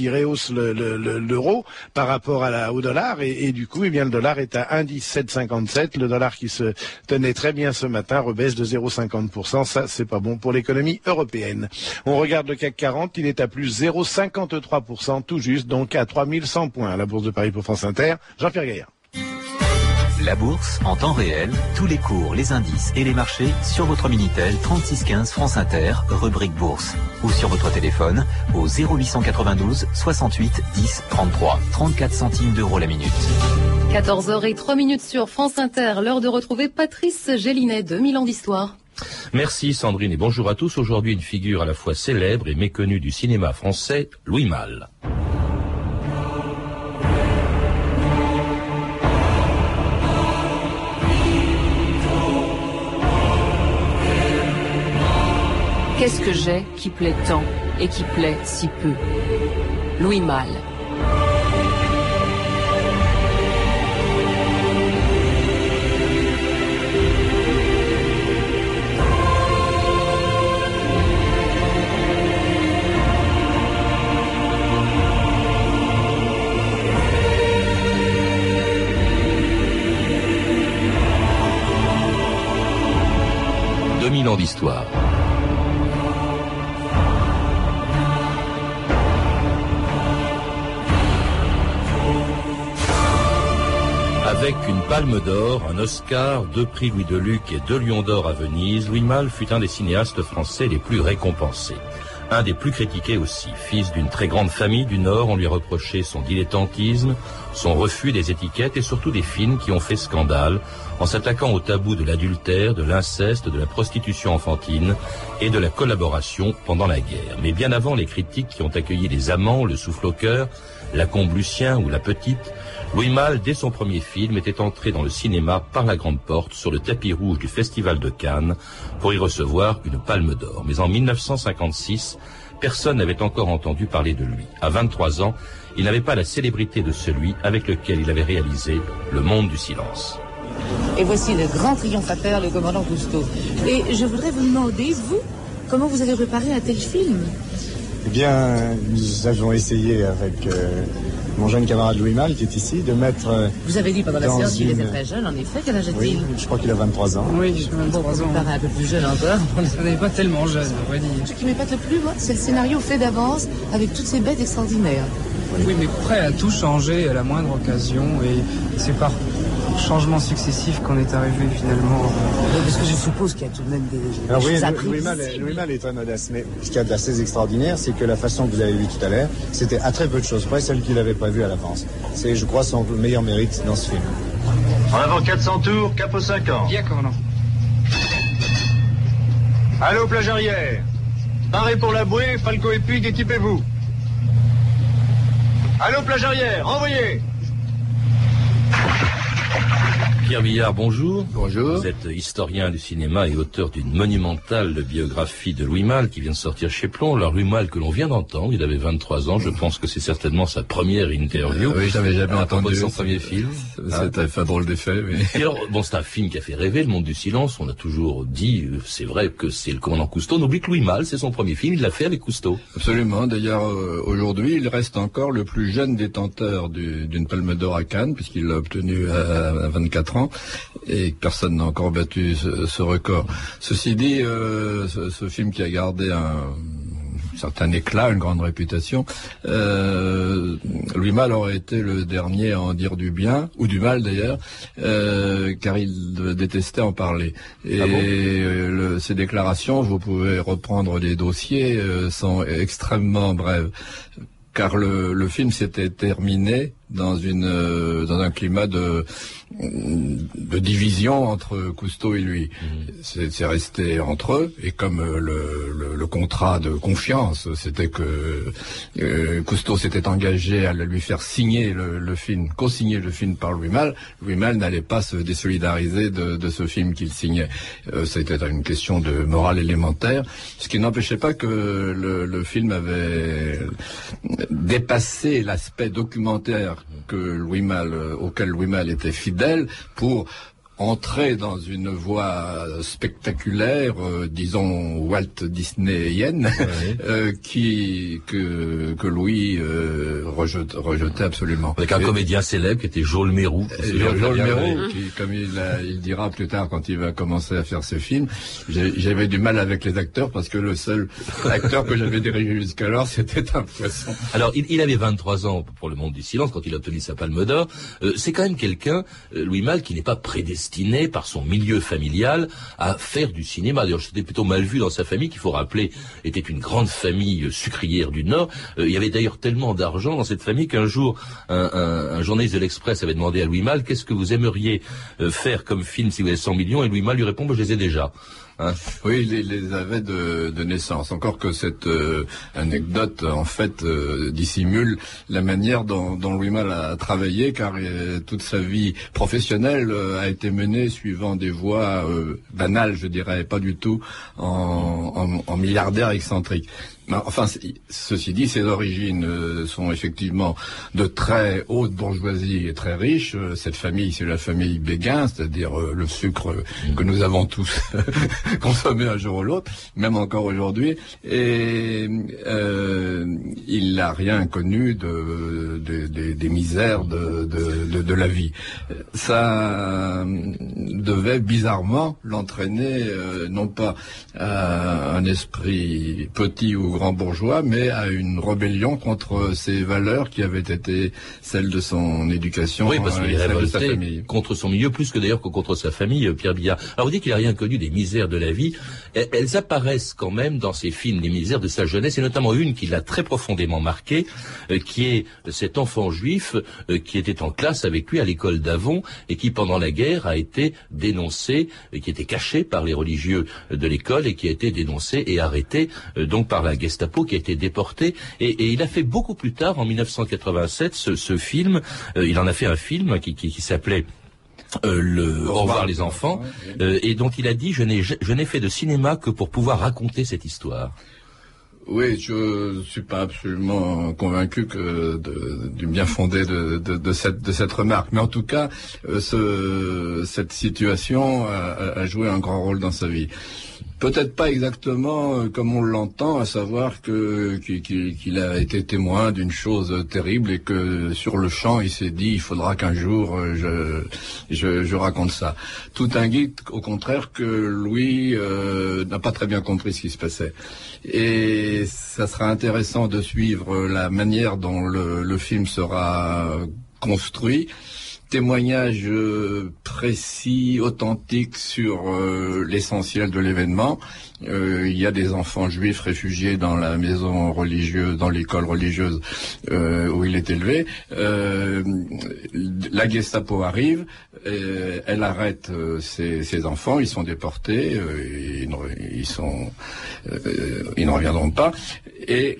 qui rehausse l'euro par rapport au dollar et, du coup, eh bien, le dollar est à 1,1757. Le dollar qui se tenait très bien ce matin rebaisse de 0,50%. Ça, c'est pas bon pour l'économie européenne. On regarde le CAC 40, il est à plus 0,53% tout juste, donc à 3100 points à la Bourse de Paris pour France Inter. Jean-Pierre Gaillard. La bourse en temps réel, tous les cours, les indices et les marchés sur votre Minitel 3615 France Inter, rubrique bourse. Ou sur votre téléphone au 0892 68 10 33, 34 centimes d'euros la minute. 14h et 3 minutes sur France Inter, l'heure de retrouver Patrice Gélinet, 2000 ans d'histoire. Merci Sandrine et bonjour à tous. Aujourd'hui une figure à la fois célèbre et méconnue du cinéma français, Louis Malle. Qu'est-ce que j'ai qui plaît tant et qui plaît si peu? Louis Malle. d'histoire. Avec une palme d'or, un Oscar, deux prix Louis de Luc et deux lions d'or à Venise, Louis Malle fut un des cinéastes français les plus récompensés. Un des plus critiqués aussi. Fils d'une très grande famille du Nord, on lui reprochait son dilettantisme, son refus des étiquettes et surtout des films qui ont fait scandale en s'attaquant au tabou de l'adultère, de l'inceste, de la prostitution enfantine et de la collaboration pendant la guerre. Mais bien avant les critiques qui ont accueilli les amants, le souffle au cœur, la combe Lucien ou la petite, Louis Malle, dès son premier film, était entré dans le cinéma par la grande porte sur le tapis rouge du Festival de Cannes pour y recevoir une palme d'or. Mais en 1956, personne n'avait encore entendu parler de lui. À 23 ans, il n'avait pas la célébrité de celui avec lequel il avait réalisé Le Monde du Silence. Et voici le grand triomphateur, le commandant Cousteau. Et je voudrais vous demander, vous, comment vous avez préparé un tel film? Eh bien, nous avons essayé avec euh, mon jeune camarade Louis Mal, qui est ici, de mettre. Euh, Vous avez dit pendant la séance qu'il était très jeune, en effet. Quel âge a-t-il oui, Je crois qu'il a 23 ans. Oui, je 23 ans. Il paraît un peu plus jeune encore. On n'est pas tellement jeune, on va dire. Ce qui m'épate le plus, moi, c'est le scénario fait d'avance avec toutes ces bêtes extraordinaires. Oui, mais prêt à tout changer à la moindre occasion. Et c'est par changements successifs qu'on est arrivé finalement. parce que je suppose qu'il y a tout de même des, Alors, oui, Louis, Mal, Louis Mal est très modeste, mais ce qu'il y a d'assez extraordinaire, c'est que la façon que vous avez vu tout à l'heure, c'était à très peu de choses près celle qu'il avait prévue à l'avance. C'est, je crois, son meilleur mérite dans ce film. En avant 400 tours, capot 50. Bien, commandant. Allô, plage arrière. Paré pour la bouée, Falco et Puig, équipez-vous. Allô, plage arrière, envoyez Pierre Billard, bonjour. Bonjour. Vous êtes historien du cinéma et auteur d'une monumentale biographie de Louis Malle qui vient de sortir chez Plomb. Alors Louis Malle que l'on vient d'entendre, il avait 23 ans, je pense que c'est certainement sa première interview. oui, j'avais jamais entendu son premier film. C'était fait drôle d'effet. Mais... alors, bon, c'est un film qui a fait rêver le monde du silence. On a toujours dit, euh, c'est vrai que c'est le commandant Cousteau. On oublie que Louis Malle, c'est son premier film, il l'a fait avec Cousteau. Absolument. D'ailleurs, euh, aujourd'hui, il reste encore le plus jeune détenteur d'une Palme d'Or à Cannes, puisqu'il l'a obtenu à, à 24 ans. Et et personne n'a encore battu ce, record. Ceci dit, euh, ce, film qui a gardé un certain éclat, une grande réputation, euh, Louis Mal aurait été le dernier à en dire du bien, ou du mal d'ailleurs, euh, car il détestait en parler. Et ah ses déclarations, vous pouvez reprendre les dossiers, sont extrêmement brèves car le, le film s'était terminé dans une euh, dans un climat de de division entre Cousteau et lui. Mmh. C'est resté entre eux et comme euh, le, le, le contrat de confiance, c'était que euh, Cousteau s'était engagé à lui faire signer le, le film, co-signer le film par Louis Mal. Louis Mal n'allait pas se désolidariser de, de ce film qu'il signait. Euh, c'était une question de morale élémentaire, ce qui n'empêchait pas que le, le film avait dépassé l'aspect documentaire que Louis Mal, euh, auquel Louis Mal était fidèle pour entrer dans une voie spectaculaire, euh, disons Walt Disneyienne, euh, qui que, que Louis euh, rejette, rejetait absolument. Avec un Et- comédien célèbre qui était Joel Mérou. Joel Mérou, qui, comme il, a- il dira plus tard quand il va commencer à faire ses films, j'avais du mal avec les acteurs parce que le seul acteur que j'avais dirigé jusqu'alors, c'était un poisson. Alors, il, il avait 23 ans pour le monde du silence quand il a obtenu sa palme d'or. Euh, c'est quand même quelqu'un, euh, Louis Malle, qui n'est pas prédestiné par son milieu familial à faire du cinéma. D'ailleurs, c'était plutôt mal vu dans sa famille, qu'il faut rappeler, était une grande famille sucrière du Nord. Euh, il y avait d'ailleurs tellement d'argent dans cette famille qu'un jour, un journaliste de l'Express avait demandé à Louis Malle, qu'est-ce que vous aimeriez euh, faire comme film si vous avez 100 millions? Et Louis Malle lui répond, Bah, je les ai déjà. Hein. Oui, il les, les avait de, de naissance. Encore que cette euh, anecdote, en fait, euh, dissimule la manière dont, dont Louis Malle a travaillé, car euh, toute sa vie professionnelle euh, a été menée suivant des voies euh, banales, je dirais, pas du tout en, en- en milliardaire excentrique. Enfin, ceci dit, ses origines sont effectivement de très haute bourgeoisie et très riche. Cette famille, c'est la famille Béguin, c'est-à-dire le sucre que nous avons tous consommé un jour ou l'autre, même encore aujourd'hui. Et euh, il n'a rien connu de, de- de- des misères de, de- la vie. Ça devait bizarrement l'entraîner, euh, non pas à un esprit petit ou grand bourgeois, mais à une rébellion contre ces valeurs qui avaient été celles de son éducation Oui, parce qu'il de sa révolté famille. contre son milieu, plus que d'ailleurs que contre sa famille, Pierre Billard. Alors vous dites qu'il n'a rien connu des misères de la vie. Elles, apparaissent quand même dans ces films, les misères de sa jeunesse, et notamment une qui l'a très profondément marqué, euh, qui est cet enfant juif euh, qui était en classe avec lui à l'école d'Avon et qui, pendant la guerre, a été dénoncé, euh, qui était caché par les religieux de l'école et qui a été dénoncé et arrêté donc par la Gestapo, qui a été déporté. Et, il a fait beaucoup plus tard, en 1987, ce, film. il en a fait un film qui s'appelait euh, le Au revoir les enfants, euh, et dont il a dit je n'ai je n'ai fait de cinéma que pour pouvoir raconter cette histoire. Oui, je suis pas absolument convaincu que de- du bien fondé de, de- de cette, de cette remarque. Mais en tout cas, euh, ce, cette situation a, a- a joué un grand rôle dans sa vie. Peut-être pas exactement euh, comme on l'entend, à savoir que qu'il a été témoin d'une chose terrible et que sur le champ il s'est dit il faudra qu'un jour euh, je, je je raconte ça. Tout indique au contraire que Louis euh, n'a pas très bien compris ce qui se passait. Et ça sera intéressant de suivre la manière dont le, le film sera construit témoignage euh, précis, authentique sur euh, l'essentiel de l'événement. Euh, il y a des enfants juifs réfugiés dans la maison religieuse, dans l'école religieuse euh, où il est élevé. Euh, la Gestapo arrive, elle arrête ces enfants, ils sont déportés, ils, ne- reviendront pas. Et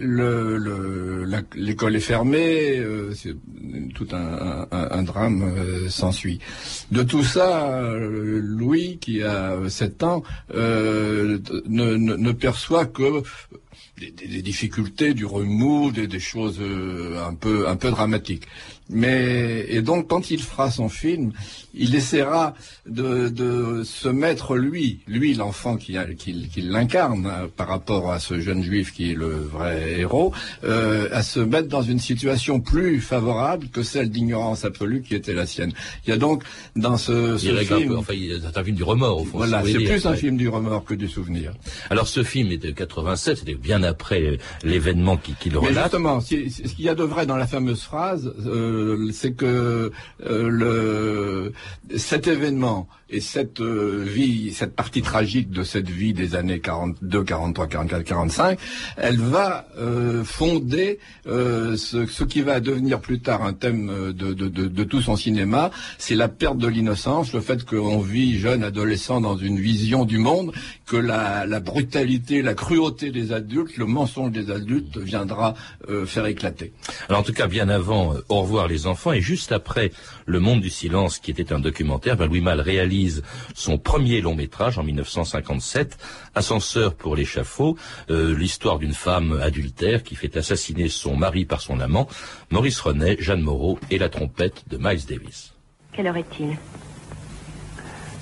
l'école est fermée, tout un, un- drame s'ensuit. De tout ça, Louis, qui a 7 ans, ne, perçoit que des, difficultés, du remous, des, des choses euh, un peu un peu dramatiques. Mais et donc quand il fera son film, il essaiera de, de se mettre lui, lui l'enfant qui, qui, qui l'incarne euh, par rapport à ce jeune juif qui est le vrai héros, euh, à se mettre dans une situation plus favorable que celle d'ignorance absolue qui était la sienne. Il y a donc dans ce, ce Il film, peu, enfin, c'est un film du remords au fond. voilà, c'est plus un film du remords que du souvenir. Alors ce film est de 87, c'était bien après l'événement qui, qui le Mais relate. justement, si- si- ce qu'il y a de vrai dans la fameuse phrase, euh, c'est que euh, le, cet événement et cette euh, vie, cette partie tragique de cette vie des années 42, 43, 44, 45, elle va euh, fonder euh, ce, qui va devenir plus tard un thème de, de, de, tout son cinéma, c'est la perte de l'innocence, le fait qu'on vit jeune adolescent dans une vision du monde, que la, brutalité, la cruauté des adultes, le mensonge des adultes viendra faire éclater. Alors en tout cas, bien avant Au revoir les enfants et juste après Le monde du silence, qui était un documentaire, ben, Louis réalise son premier long métrage en 1957, Ascenseur pour l'échafaud, euh, l'histoire d'une femme adultère qui fait assassiner son mari par son amant, Maurice Renet, Jeanne Moreau et la trompette de Miles Davis. Quelle heure est-il?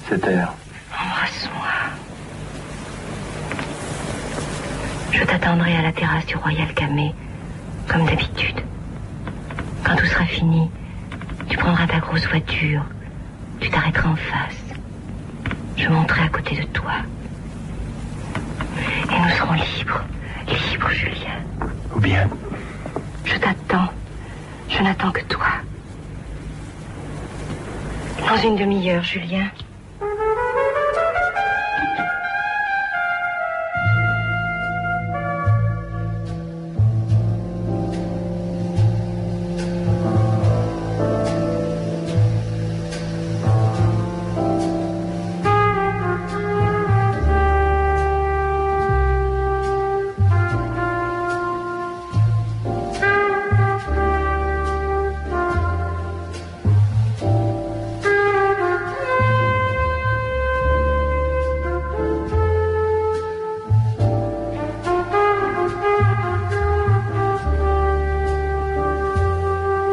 Se taire. Embrasse-moi. Je t'attendrai à la terrasse du Royal Camé, comme d'habitude. Quand tout sera fini, tu prendras ta grosse voiture, tu t'arrêteras en face. Je monterai à côté de toi. Et nous serons libres. Libres, Julien. Ou bien Je t'attends. Je n'attends que toi. Dans une demi-heure, Julien.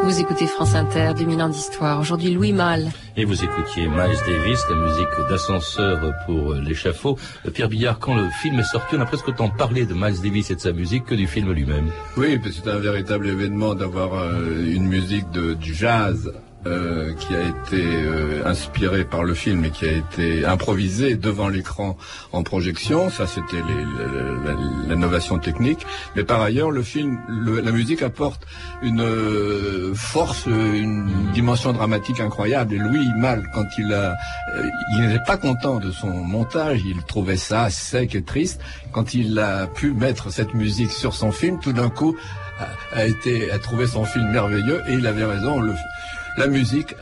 Vous écoutez France Inter, 2000 ans d'histoire. Aujourd'hui, Louis Malle. Et vous écoutiez Miles Davis, la musique d'ascenseur pour l'échafaud. Pierre Billard, quand le film est sorti, on a presque autant parlé de Miles Davis et de sa musique que du film lui-même. Oui, c'est un véritable événement d'avoir euh, une musique de, du jazz euh, qui a été euh, inspiré par le film et qui a été improvisé devant l'écran en projection. Ça, c'était l'innovation technique. Mais par ailleurs, le film, la musique apporte une euh, force, une dimension dramatique incroyable. Et Louis Mal, quand il a, euh, il n'était pas content de son montage, il trouvait ça sec et triste. Quand il a pu mettre cette musique sur son film, tout d'un coup, a, été, a trouvé son film merveilleux et il avait raison. La musique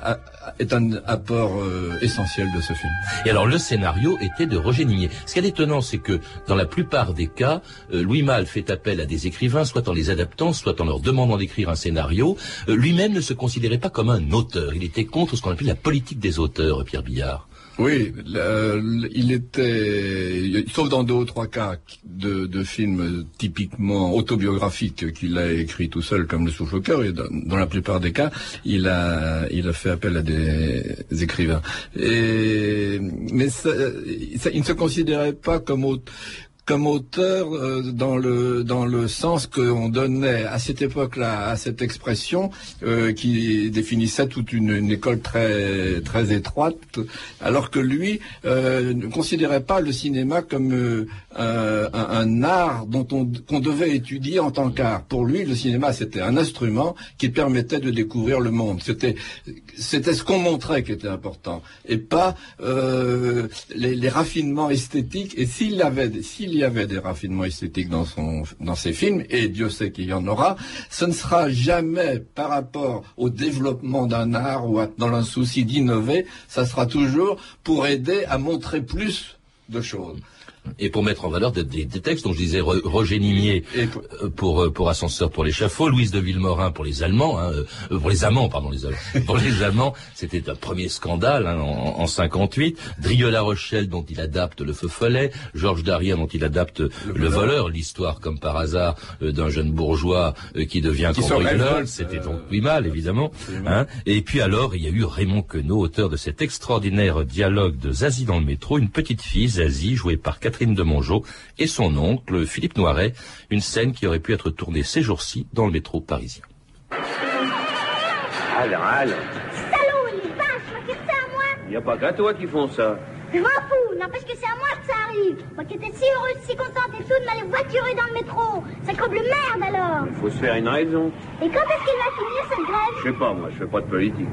est un apport euh, essentiel de ce film. Et alors le scénario était de Roger Nimier. Ce qui est étonnant, c'est que dans la plupart des cas, euh, Louis Malle fait appel à des écrivains, soit en les adaptant, soit en leur demandant d'écrire un scénario. Euh, Lui-même ne se considérait pas comme un auteur. Il était contre ce qu'on appelle la politique des auteurs, Pierre Billard. Oui, il était, sauf dans deux ou trois cas de, de films typiquement autobiographiques qu'il a écrit tout seul, comme Le souffle au cœur, et dans, la plupart des cas, il a, il a fait appel à des, écrivains. Et, mais ça, il ne se considérait pas comme comme auteur euh, dans le dans le sens qu'on donnait à cette époque-là à cette expression euh, qui définissait toute une, école très très étroite, alors que lui euh, ne considérait pas le cinéma comme un, art dont on qu'on devait étudier en tant qu'art. Pour lui, le cinéma c'était un instrument qui permettait de découvrir le monde. C'était c'était ce qu'on montrait qui était important et pas les, les, raffinements esthétiques. Et s'il avait s'il il y avait des raffinements esthétiques dans, son, dans ses films, et Dieu sait qu'il y en aura, ce ne sera jamais par rapport au développement d'un art ou à, dans un souci d'innover, ça sera toujours pour aider à montrer plus de choses et pour mettre en valeur des, des, des textes dont je disais Roger Nimier pour, euh, pour, euh, pour Ascenseur pour l'échafaud, Louise de Villemorin pour les Allemands, hein, euh, pour les Amants, pardon, les Allemands. pour les Allemands, c'était un premier scandale hein, en, en 58. Drieux La Rochelle dont il adapte Le Feu Follet, Georges Darien dont il adapte Le, le voleur, l'histoire comme par hasard euh, d'un jeune bourgeois euh, qui devient cambrioleur. C'était donc oui mal évidemment. Hein. Et puis alors il y a eu Raymond Queneau, auteur de cet extraordinaire dialogue de Zazie dans le métro, une petite fille Zazie jouée par Catherine de Mongeau et son oncle, Philippe Noiret, une scène qui aurait pu être tournée ces jours-ci dans le métro parisien. Alors, alors. Salaud, il est vache, c'est ça à moi? Il n'y a pas qu'à toi qui font ça. Je m'en fous, n'empêche que c'est à moi que ça arrive. Moi qui étais si heureuse, si contente et tout de m'aller voiturer dans le métro. Ça comble merde alors. Il faut se faire une raison. Et quand est-ce qu'il va finir cette grève? Je sais pas, moi, je fais pas de politique.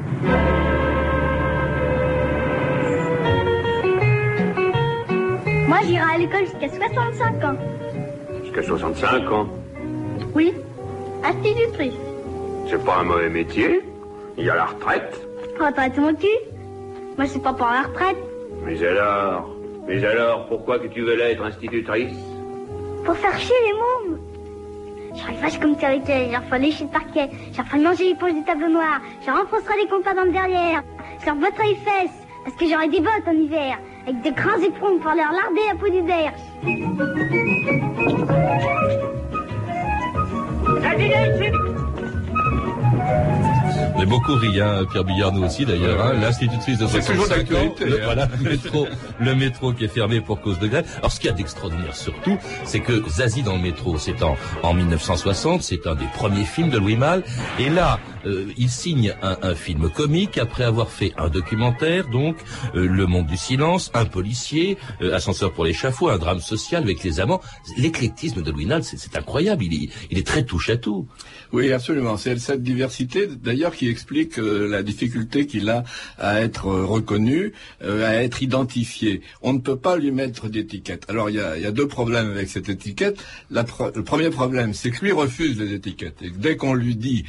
Moi, j'irai à l'école jusqu'à 65 ans. Jusqu'à 65 ans Oui, institutrice. C'est pas un mauvais métier. Il y a la retraite. Retraite mon cul Moi, c'est pas pour la retraite. Mais alors Mais alors, pourquoi que tu veux là être institutrice? Pour faire chier les mômes. J'aurais vache comme tu avec elle, j'en ferai lécher le parquet, ferai manger les poches du tableau noir, j'en renfoncerai les compas dans le derrière, je leur botterai les fesses, parce que j'aurai des bottes en hiver, avec de grands éperons pour leur larder la peau du derrière. Mais beaucoup ri, hein, Pierre Billard, nous aussi d'ailleurs. Hein, L'institutrice de C'est toujours 65 ans, le, hein. voilà, le métro, le métro qui est fermé pour cause de grève. Alors ce qu'il y a d'extraordinaire surtout, c'est que Zazie dans le métro, c'est en, en 1960, c'est un des premiers films de Louis Malle. Et là, euh, il signe un, film comique après avoir fait un documentaire, donc euh, Le Monde du Silence, un policier, euh, Ascenseur pour l'échafaud, un drame social avec les amants. L'éclectisme de Louis c'est incroyable. Il est, très touche à tout. Oui, absolument. C'est cette diversité, d'ailleurs, qui explique euh, la difficulté qu'il a à être euh, reconnu, à être identifié. On ne peut pas lui mettre d'étiquette. Alors, il y a, deux problèmes avec cette étiquette. Le premier problème, c'est que lui refuse les étiquettes. Et dès qu'on lui dit,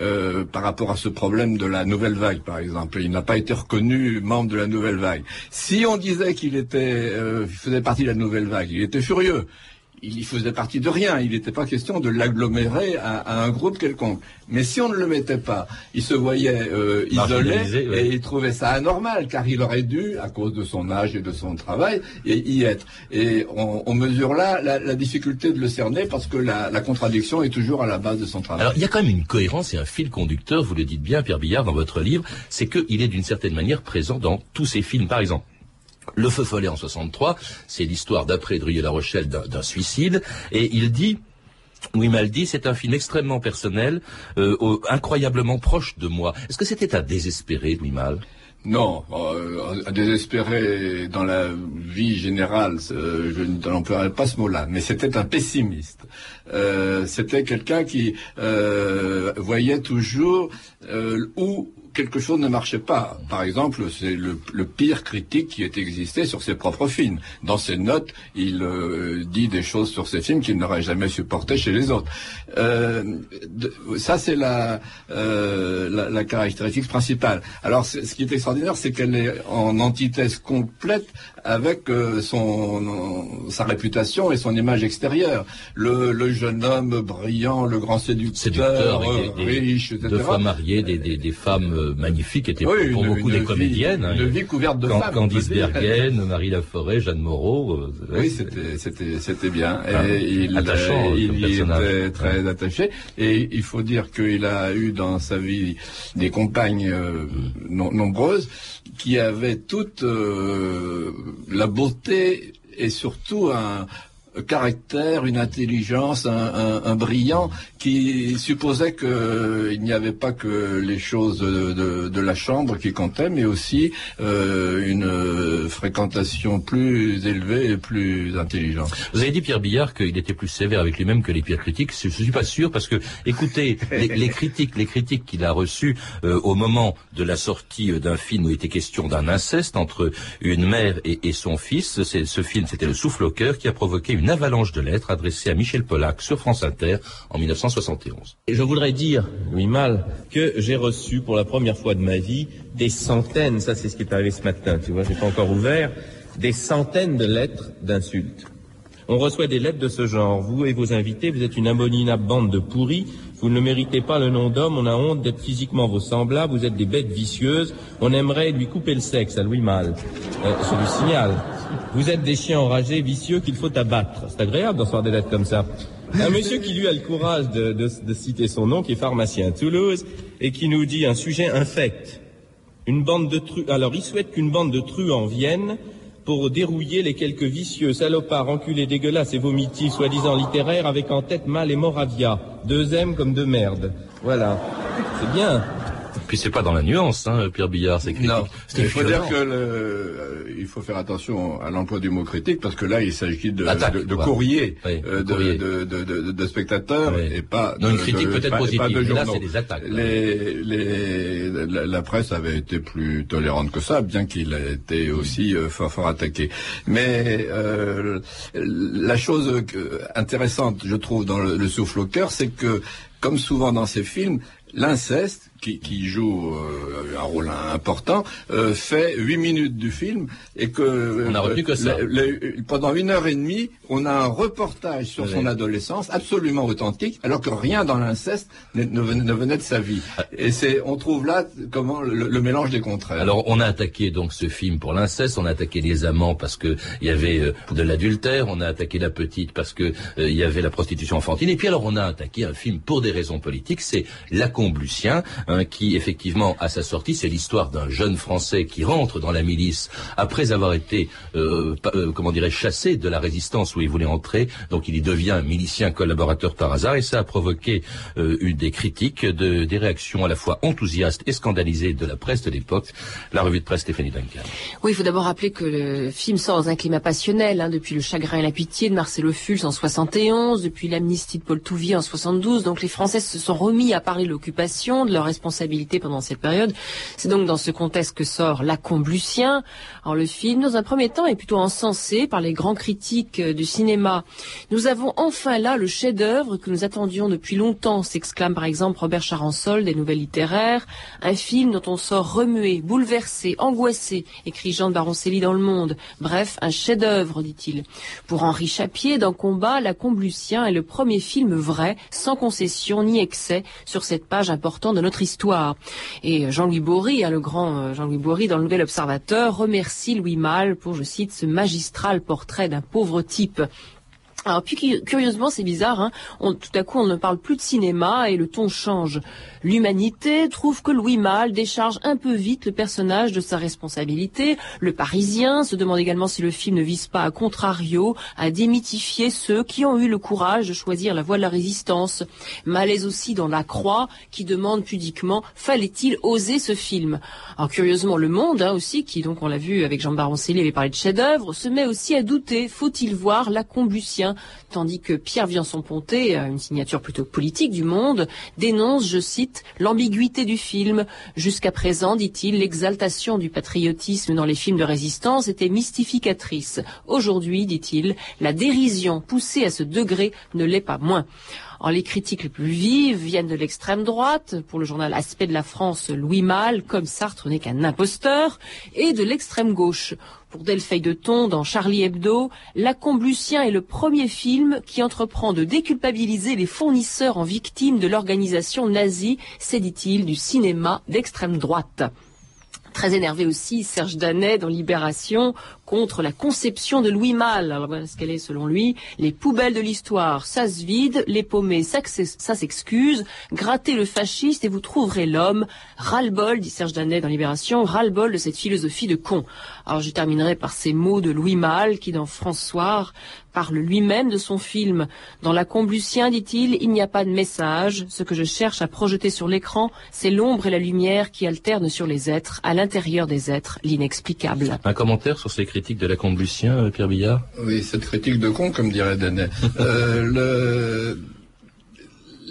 euh, par rapport à ce problème de la nouvelle vague, par exemple, il n'a pas été reconnu membre de la nouvelle vague. Si on disait qu'il était, euh, faisait partie de la nouvelle vague, il était furieux il faisait partie de rien. Il n'était pas question de l'agglomérer à, à un groupe quelconque. Mais si on ne le mettait pas, il se voyait euh, isolé ouais. et il trouvait ça anormal car il aurait dû, à cause de son âge et de son travail, y, y être. Et on, on mesure là la, la difficulté de le cerner parce que la, la contradiction est toujours à la base de son travail. Alors, il y a quand même une cohérence et un fil conducteur, vous le dites bien, Pierre Billard, dans votre livre, c'est qu'il est d'une certaine manière présent dans tous ses films. Par exemple, Le Feu Follet en 63, c'est l'histoire d'après Druyer-La Rochelle d'un suicide, et il dit... Louis Maldi, c'est un film extrêmement personnel, euh, incroyablement proche de moi. Est-ce que c'était à désespérer, Louis Mal? Non, euh, à désespérer dans la vie générale, euh, je n'emploierai pas ce mot-là, mais c'était un pessimiste. Euh, c'était quelqu'un qui euh, voyait toujours où quelque chose ne marchait pas. Par exemple, c'est le, le pire critique qui ait existé sur ses propres films. Dans ses notes, il euh, dit des choses sur ses films qu'il n'aurait jamais supporté chez les autres. Euh, ça, c'est la, euh, la, la caractéristique principale. Alors, ce qui est extraordinaire, c'est qu'elle est en antithèse complète avec euh, son, sa réputation et son image extérieure. Le, le jeune homme brillant, le grand séducteur, Séducteur, euh, des, riche, etc. deux fois mariés, des, des, des femmes euh, magnifiques, étaient Oui, pour une- beaucoup une des vie- comédiennes. hein. une vie couverte de femmes, Candice. Bergen, Marie Laforêt, Jeanne Moreau. Oui, c'était c'était c'était bien. Ah, et il, attachant, euh, il y était très attaché. Et il faut dire qu'il a eu dans sa vie des compagnes euh, no- nombreuses qui avaient toute euh, la beauté et surtout un caractère, une intelligence, un, un- un brillant qui supposait qu'il n'y avait pas que les choses de, de- la chambre qui comptaient, mais aussi euh, une fréquentation plus élevée et plus intelligente. Vous avez dit, Pierre Billard, qu'il était plus sévère avec lui-même que les pires critiques. Je ne suis pas sûr parce que, écoutez, les, critiques, les critiques qu'il a reçues euh, au moment de la sortie euh, d'un film où il était question d'un inceste entre une mère et, et son fils. Ce film, c'était Le Souffle au cœur, qui a provoqué une avalanche de lettres adressées à Michel Pollack sur France Inter en 1971. Et je voudrais dire, Louis Mal, que j'ai reçu pour la première fois de ma vie des centaines, ça c'est ce qui est arrivé ce matin, tu vois, j'ai pas encore ouvert, des centaines de lettres d'insultes. On reçoit des lettres de ce genre. Vous et vos invités, vous êtes une abominable bande de pourris. Vous ne méritez pas le nom d'homme. On a honte d'être physiquement vos semblables. Vous êtes des bêtes vicieuses. On aimerait lui couper le sexe à Louis Mal. Euh, je lui signale. Vous êtes des chiens enragés, vicieux qu'il faut abattre. C'est agréable d'en recevoir des lettres comme ça. Un monsieur qui lui a le courage de, citer son nom, qui est pharmacien à Toulouse, et qui nous dit un sujet infect. Une bande de truands. Alors, il souhaite qu'une bande de truands vienne pour dérouiller les quelques vicieux salopards, enculés, dégueulasses et vomitifs, soi-disant littéraires, avec en tête Mal et Moravia. Deux M comme deux merdes. Voilà. C'est bien. Puis c'est pas dans la nuance, hein, Pierre Billard, c'est critique. Non, il faut dire que le, euh, il faut faire attention à l'emploi du mot critique parce que là il s'agit de, Attaque, de, de courrier, Oui, euh, de courrier. de, de, de, de- de spectateurs Oui. et pas Non, une de- critique peut-être positive, pas de mais là, c'est des attaques. Les, les, la, la presse avait été plus tolérante que ça, bien qu'il ait été aussi euh, fort, fort attaqué. Mais euh, la chose intéressante, je trouve, dans le, le souffle au cœur, c'est que, comme souvent dans ces films, l'inceste, qui, qui joue euh, un rôle important, euh, fait huit minutes du film et que On n'a retenu que ça. le- le- pendant une heure et demie, on a un reportage sur Oui. son adolescence absolument authentique, alors que rien dans l'inceste ne, ne venait, de sa vie. Et c'est, on trouve là comment le, le mélange des contraires. Alors on a attaqué donc ce film pour l'inceste, on a attaqué les amants parce que il y avait euh, de l'adultère, on a attaqué la petite parce que il y avait la prostitution enfantine, et puis alors on a attaqué un film pour des raisons politiques, c'est La Lucien, hein, qui effectivement, à sa sortie, c'est l'histoire d'un jeune Français qui rentre dans la milice après avoir été, euh, euh, comment dirais chassé de la résistance où il voulait entrer. Donc il y devient milicien collaborateur par hasard et ça a provoqué euh, une des critiques, de, des réactions à la fois enthousiastes et scandalisées de la presse de l'époque. La revue de presse Stéphanie Duncan. Oui, il faut d'abord rappeler que le film sort dans un climat passionnel, hein, depuis Le chagrin et la pitié de Marcelo Fulz en 71, depuis l'amnistie de Paul Touvier en 72. Donc les Français se sont remis à parler de l'occupation, de leurs responsabilités pendant cette période. C'est donc dans ce contexte que sort La Comblucien. Alors le film, dans un premier temps, est plutôt encensé par les grands critiques euh, du cinéma. Nous avons enfin là le chef-d'œuvre que nous attendions depuis longtemps, s'exclame par exemple Robert Charansol des Nouvelles littéraires. Un film dont on sort remué, bouleversé, angoissé, écrit Jean de Baroncelli dans Le Monde. Bref, un chef-d'œuvre, dit-il. Pour Henri Chapier, dans Combat, La Comblucien est le premier film vrai, sans concession ni excès, sur cette page importante de notre histoire. Et Jean-Louis Bory, hein, le grand euh, Jean-Louis Bory, dans le Nouvel Observateur, remercie Louis Malle pour, je cite, ce magistral portrait d'un pauvre type. Alors puis curieusement c'est bizarre, hein, tout à coup on ne parle plus de cinéma et le ton change. L'humanité trouve que Louis Malle décharge un peu vite le personnage de sa responsabilité. Le Parisien se demande également si le film ne vise pas à contrario à démythifier ceux qui ont eu le courage de choisir la voie de la résistance. Malaise aussi dans La Croix qui demande pudiquement fallait-il oser ce film? Alors curieusement Le Monde hein, aussi qui donc on l'a vu avec Jean Baroncelli avait parlé de chef-d'œuvre se met aussi à douter faut-il voir La Combustion tandis que Pierre Viançon-Ponté, une signature plutôt politique du Monde, dénonce, je cite, l'ambiguïté du film. Jusqu'à présent, dit-il, l'exaltation du patriotisme dans les films de résistance était mystificatrice. Aujourd'hui, dit-il, la dérision poussée à ce degré ne l'est pas moins. Les critiques les plus vives viennent de l'extrême droite, pour le journal Aspect de la France, Louis Malle, comme Sartre n'est qu'un imposteur, et de l'extrême gauche. Pour Delphine de Ton, dans Charlie Hebdo, La Comblucien est le premier film qui entreprend de déculpabiliser les fournisseurs en victimes de l'organisation nazie, c'est dit-il, du cinéma d'extrême droite. Très énervé aussi, Serge Danet dans Libération contre la conception de Louis Malle. Alors voilà ce qu'elle est selon lui. Les poubelles de l'histoire, ça se vide, les paumés, ça, s'excuse, grattez le fasciste et vous trouverez l'homme. Ras-le-bol, dit Serge Danet dans Libération, ras-le-bol de cette philosophie de con. Alors je terminerai par ces mots de Louis Malle qui dans François parle lui-même de son film. Dans La Comblucien, dit-il, il n'y a pas de message. Ce que je cherche à projeter sur l'écran, c'est l'ombre et la lumière qui alternent sur les êtres, à l'intérieur des êtres, l'inexplicable. Un commentaire sur ces critique de la Comblucien, euh, Pierre Billard? Oui, cette critique de con, comme dirait Danet. euh, le,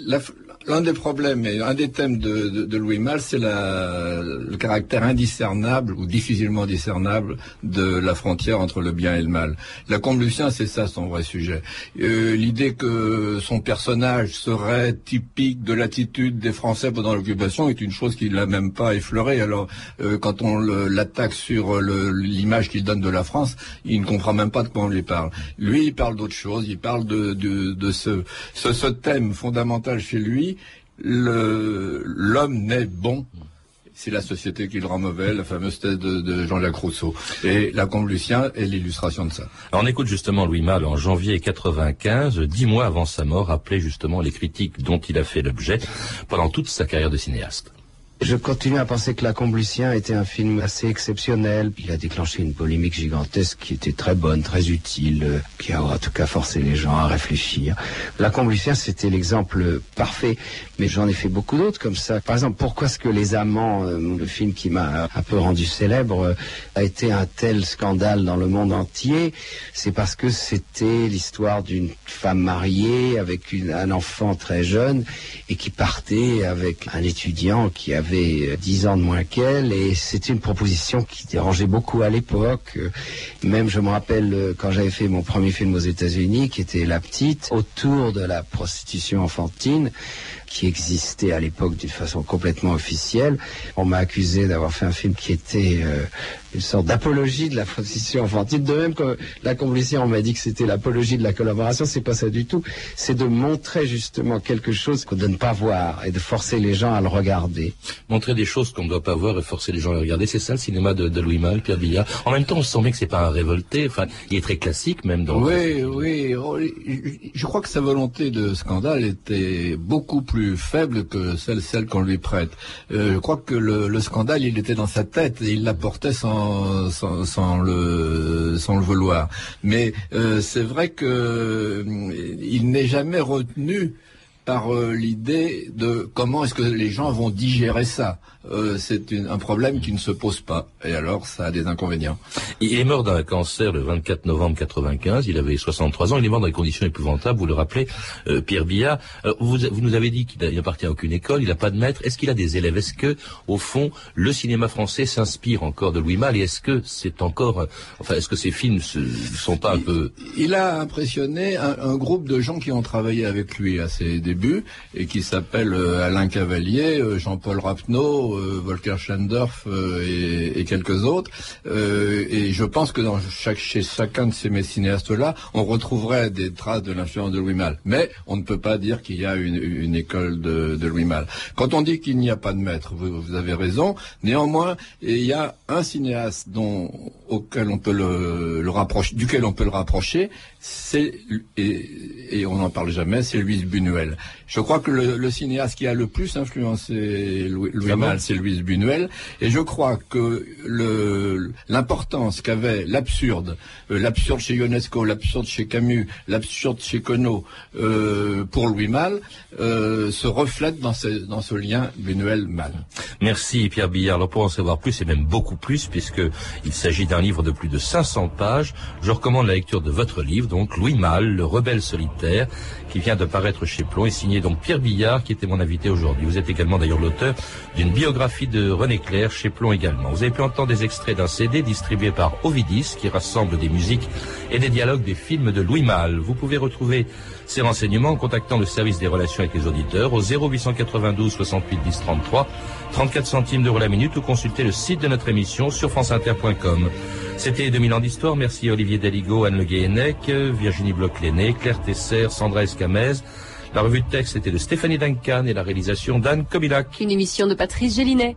la, L'un des problèmes et un des thèmes de, de, de Louis Malle, c'est le caractère indiscernable ou difficilement discernable de la frontière entre le bien et le mal. La Comte Lucien, c'est ça son vrai sujet. Euh, L'idée que son personnage serait typique de l'attitude des Français pendant l'occupation est une chose qu'il n'a même pas effleurée. Alors, euh, quand on l'attaque sur l'image qu'il donne de la France, il ne comprend même pas de quoi on lui parle. Lui, il parle d'autre chose. Il parle de, de, de ce, ce thème fondamental chez lui l'homme n'est bon c'est la société qui le rend mauvais, la fameuse thèse de, Jean-Jacques Rousseau. Et la Lucien est l'illustration de ça. Alors on écoute justement Louis Malle en janvier 95, dix mois avant sa mort, rappeler justement les critiques dont il a fait l'objet pendant toute sa carrière de cinéaste. Je continue à penser que La Comblucien était un film assez exceptionnel. Il a déclenché une polémique gigantesque qui était très bonne, très utile, euh, qui a en tout cas forcé les gens à réfléchir. La Comblucien, c'était l'exemple parfait, mais j'en ai fait beaucoup d'autres comme ça. Par exemple, pourquoi est-ce que Les Amants, euh, le film qui m'a un peu rendu célèbre, euh, a été un tel scandale dans le monde entier? C'est parce que c'était l'histoire d'une femme mariée avec un enfant très jeune et qui partait avec un étudiant qui avait avait 10 ans de moins qu'elle et c'était une proposition qui dérangeait beaucoup à l'époque. Même je me rappelle euh, quand j'avais fait mon premier film aux États-Unis qui était La Petite autour de la prostitution enfantine qui existait à l'époque d'une façon complètement officielle. On m'a accusé d'avoir fait un film qui était euh, une sorte d'apologie de la prostitution enfantine. De même que la Comblution, on m'a dit que c'était l'apologie de la collaboration, c'est pas ça du tout. C'est de montrer justement quelque chose qu'on ne donne pas voir et de forcer les gens à le regarder. montrer des choses qu'on ne doit pas voir et forcer les gens à les regarder. C'est ça le cinéma de, de Louis Malle, Pierre Billard. En même temps, on sent bien que c'est pas un révolté. Enfin, il est très classique même. Dans oui, oui. Oh, je crois que sa volonté de scandale était beaucoup plus faible que celle, celle qu'on lui prête. Euh, je crois que le, le, scandale, il était dans sa tête et il l'apportait sans, sans, le, sans le vouloir. Mais euh, c'est vrai que euh, il n'est jamais retenu par euh, l'idée de comment est-ce que les gens vont digérer ça. Euh, c'est un problème qui ne se pose pas. Et alors, ça a des inconvénients. Il est mort d'un cancer le 24 novembre 95. Il avait 63 ans. Il est mort dans des conditions épouvantables. Vous le rappelez, euh, Pierre Billard. Vous, vous, nous avez dit qu'il n'appartient à aucune école. Il n'a pas de maître. Est-ce qu'il a des élèves? Est-ce que, au fond, le cinéma français s'inspire encore de Louis Malle? Et est-ce que c'est encore, enfin, est-ce que ces films ne sont pas un peu Il a impressionné un, un, groupe de gens qui ont travaillé avec lui à ses débuts et qui s'appellent Alain Cavalier, Jean-Paul Rapneau. Euh, Volker Schendorf euh, et, et, quelques autres. Euh, et je pense que dans chaque, chez chacun de ces cinéastes-là, on retrouverait des traces de l'influence de Louis Malle. Mais on ne peut pas dire qu'il y a une, une école de, de, Louis Malle. Quand on dit qu'il n'y a pas de maître, vous, vous, avez raison. Néanmoins, il y a un cinéaste dont, auquel on peut le, le rapprocher, duquel on peut le rapprocher, c'est et, et, on n'en parle jamais, c'est Louise Buñuel. Je crois que le, le, cinéaste qui a le plus influencé Louis, Louis Malle, c'est Louise Buñuel, et je crois que l'importance qu'avait l'absurde, euh, l'absurde chez Ionesco, l'absurde chez Camus, l'absurde chez Queneau, euh, pour Louis Malle, euh, se reflète dans ce, lien Buñuel-Malle. Merci Pierre Billard. Alors pour en savoir plus, et même beaucoup plus, puisque il s'agit d'un livre de plus de 500 pages, je recommande la lecture de votre livre, donc Louis Malle, le rebelle solitaire, qui vient de paraître chez Plon et signé donc Pierre Billard, qui était mon invité aujourd'hui. Vous êtes également d'ailleurs l'auteur d'une biographie de René Clair chez Plon également. Vous avez pu entendre des extraits d'un CD distribué par Ovidis, qui rassemble des musiques et des dialogues des films de Louis Malle. Vous pouvez retrouver ces renseignements en contactant le service des relations avec les auditeurs au 0892 68 10 33, 34 centimes d'euros la minute ou consulter le site de notre émission sur franceinter.com. C'était 2000 ans d'histoire. Merci Olivier Daligo, Anne Le Guéhenec, Virginie Bloch-Léné, Claire Tesser, Sandra Escamez. La revue de texte était de Stéphanie Duncan et la réalisation d'Anne Kobilac. Une émission de Patrice Gélinet.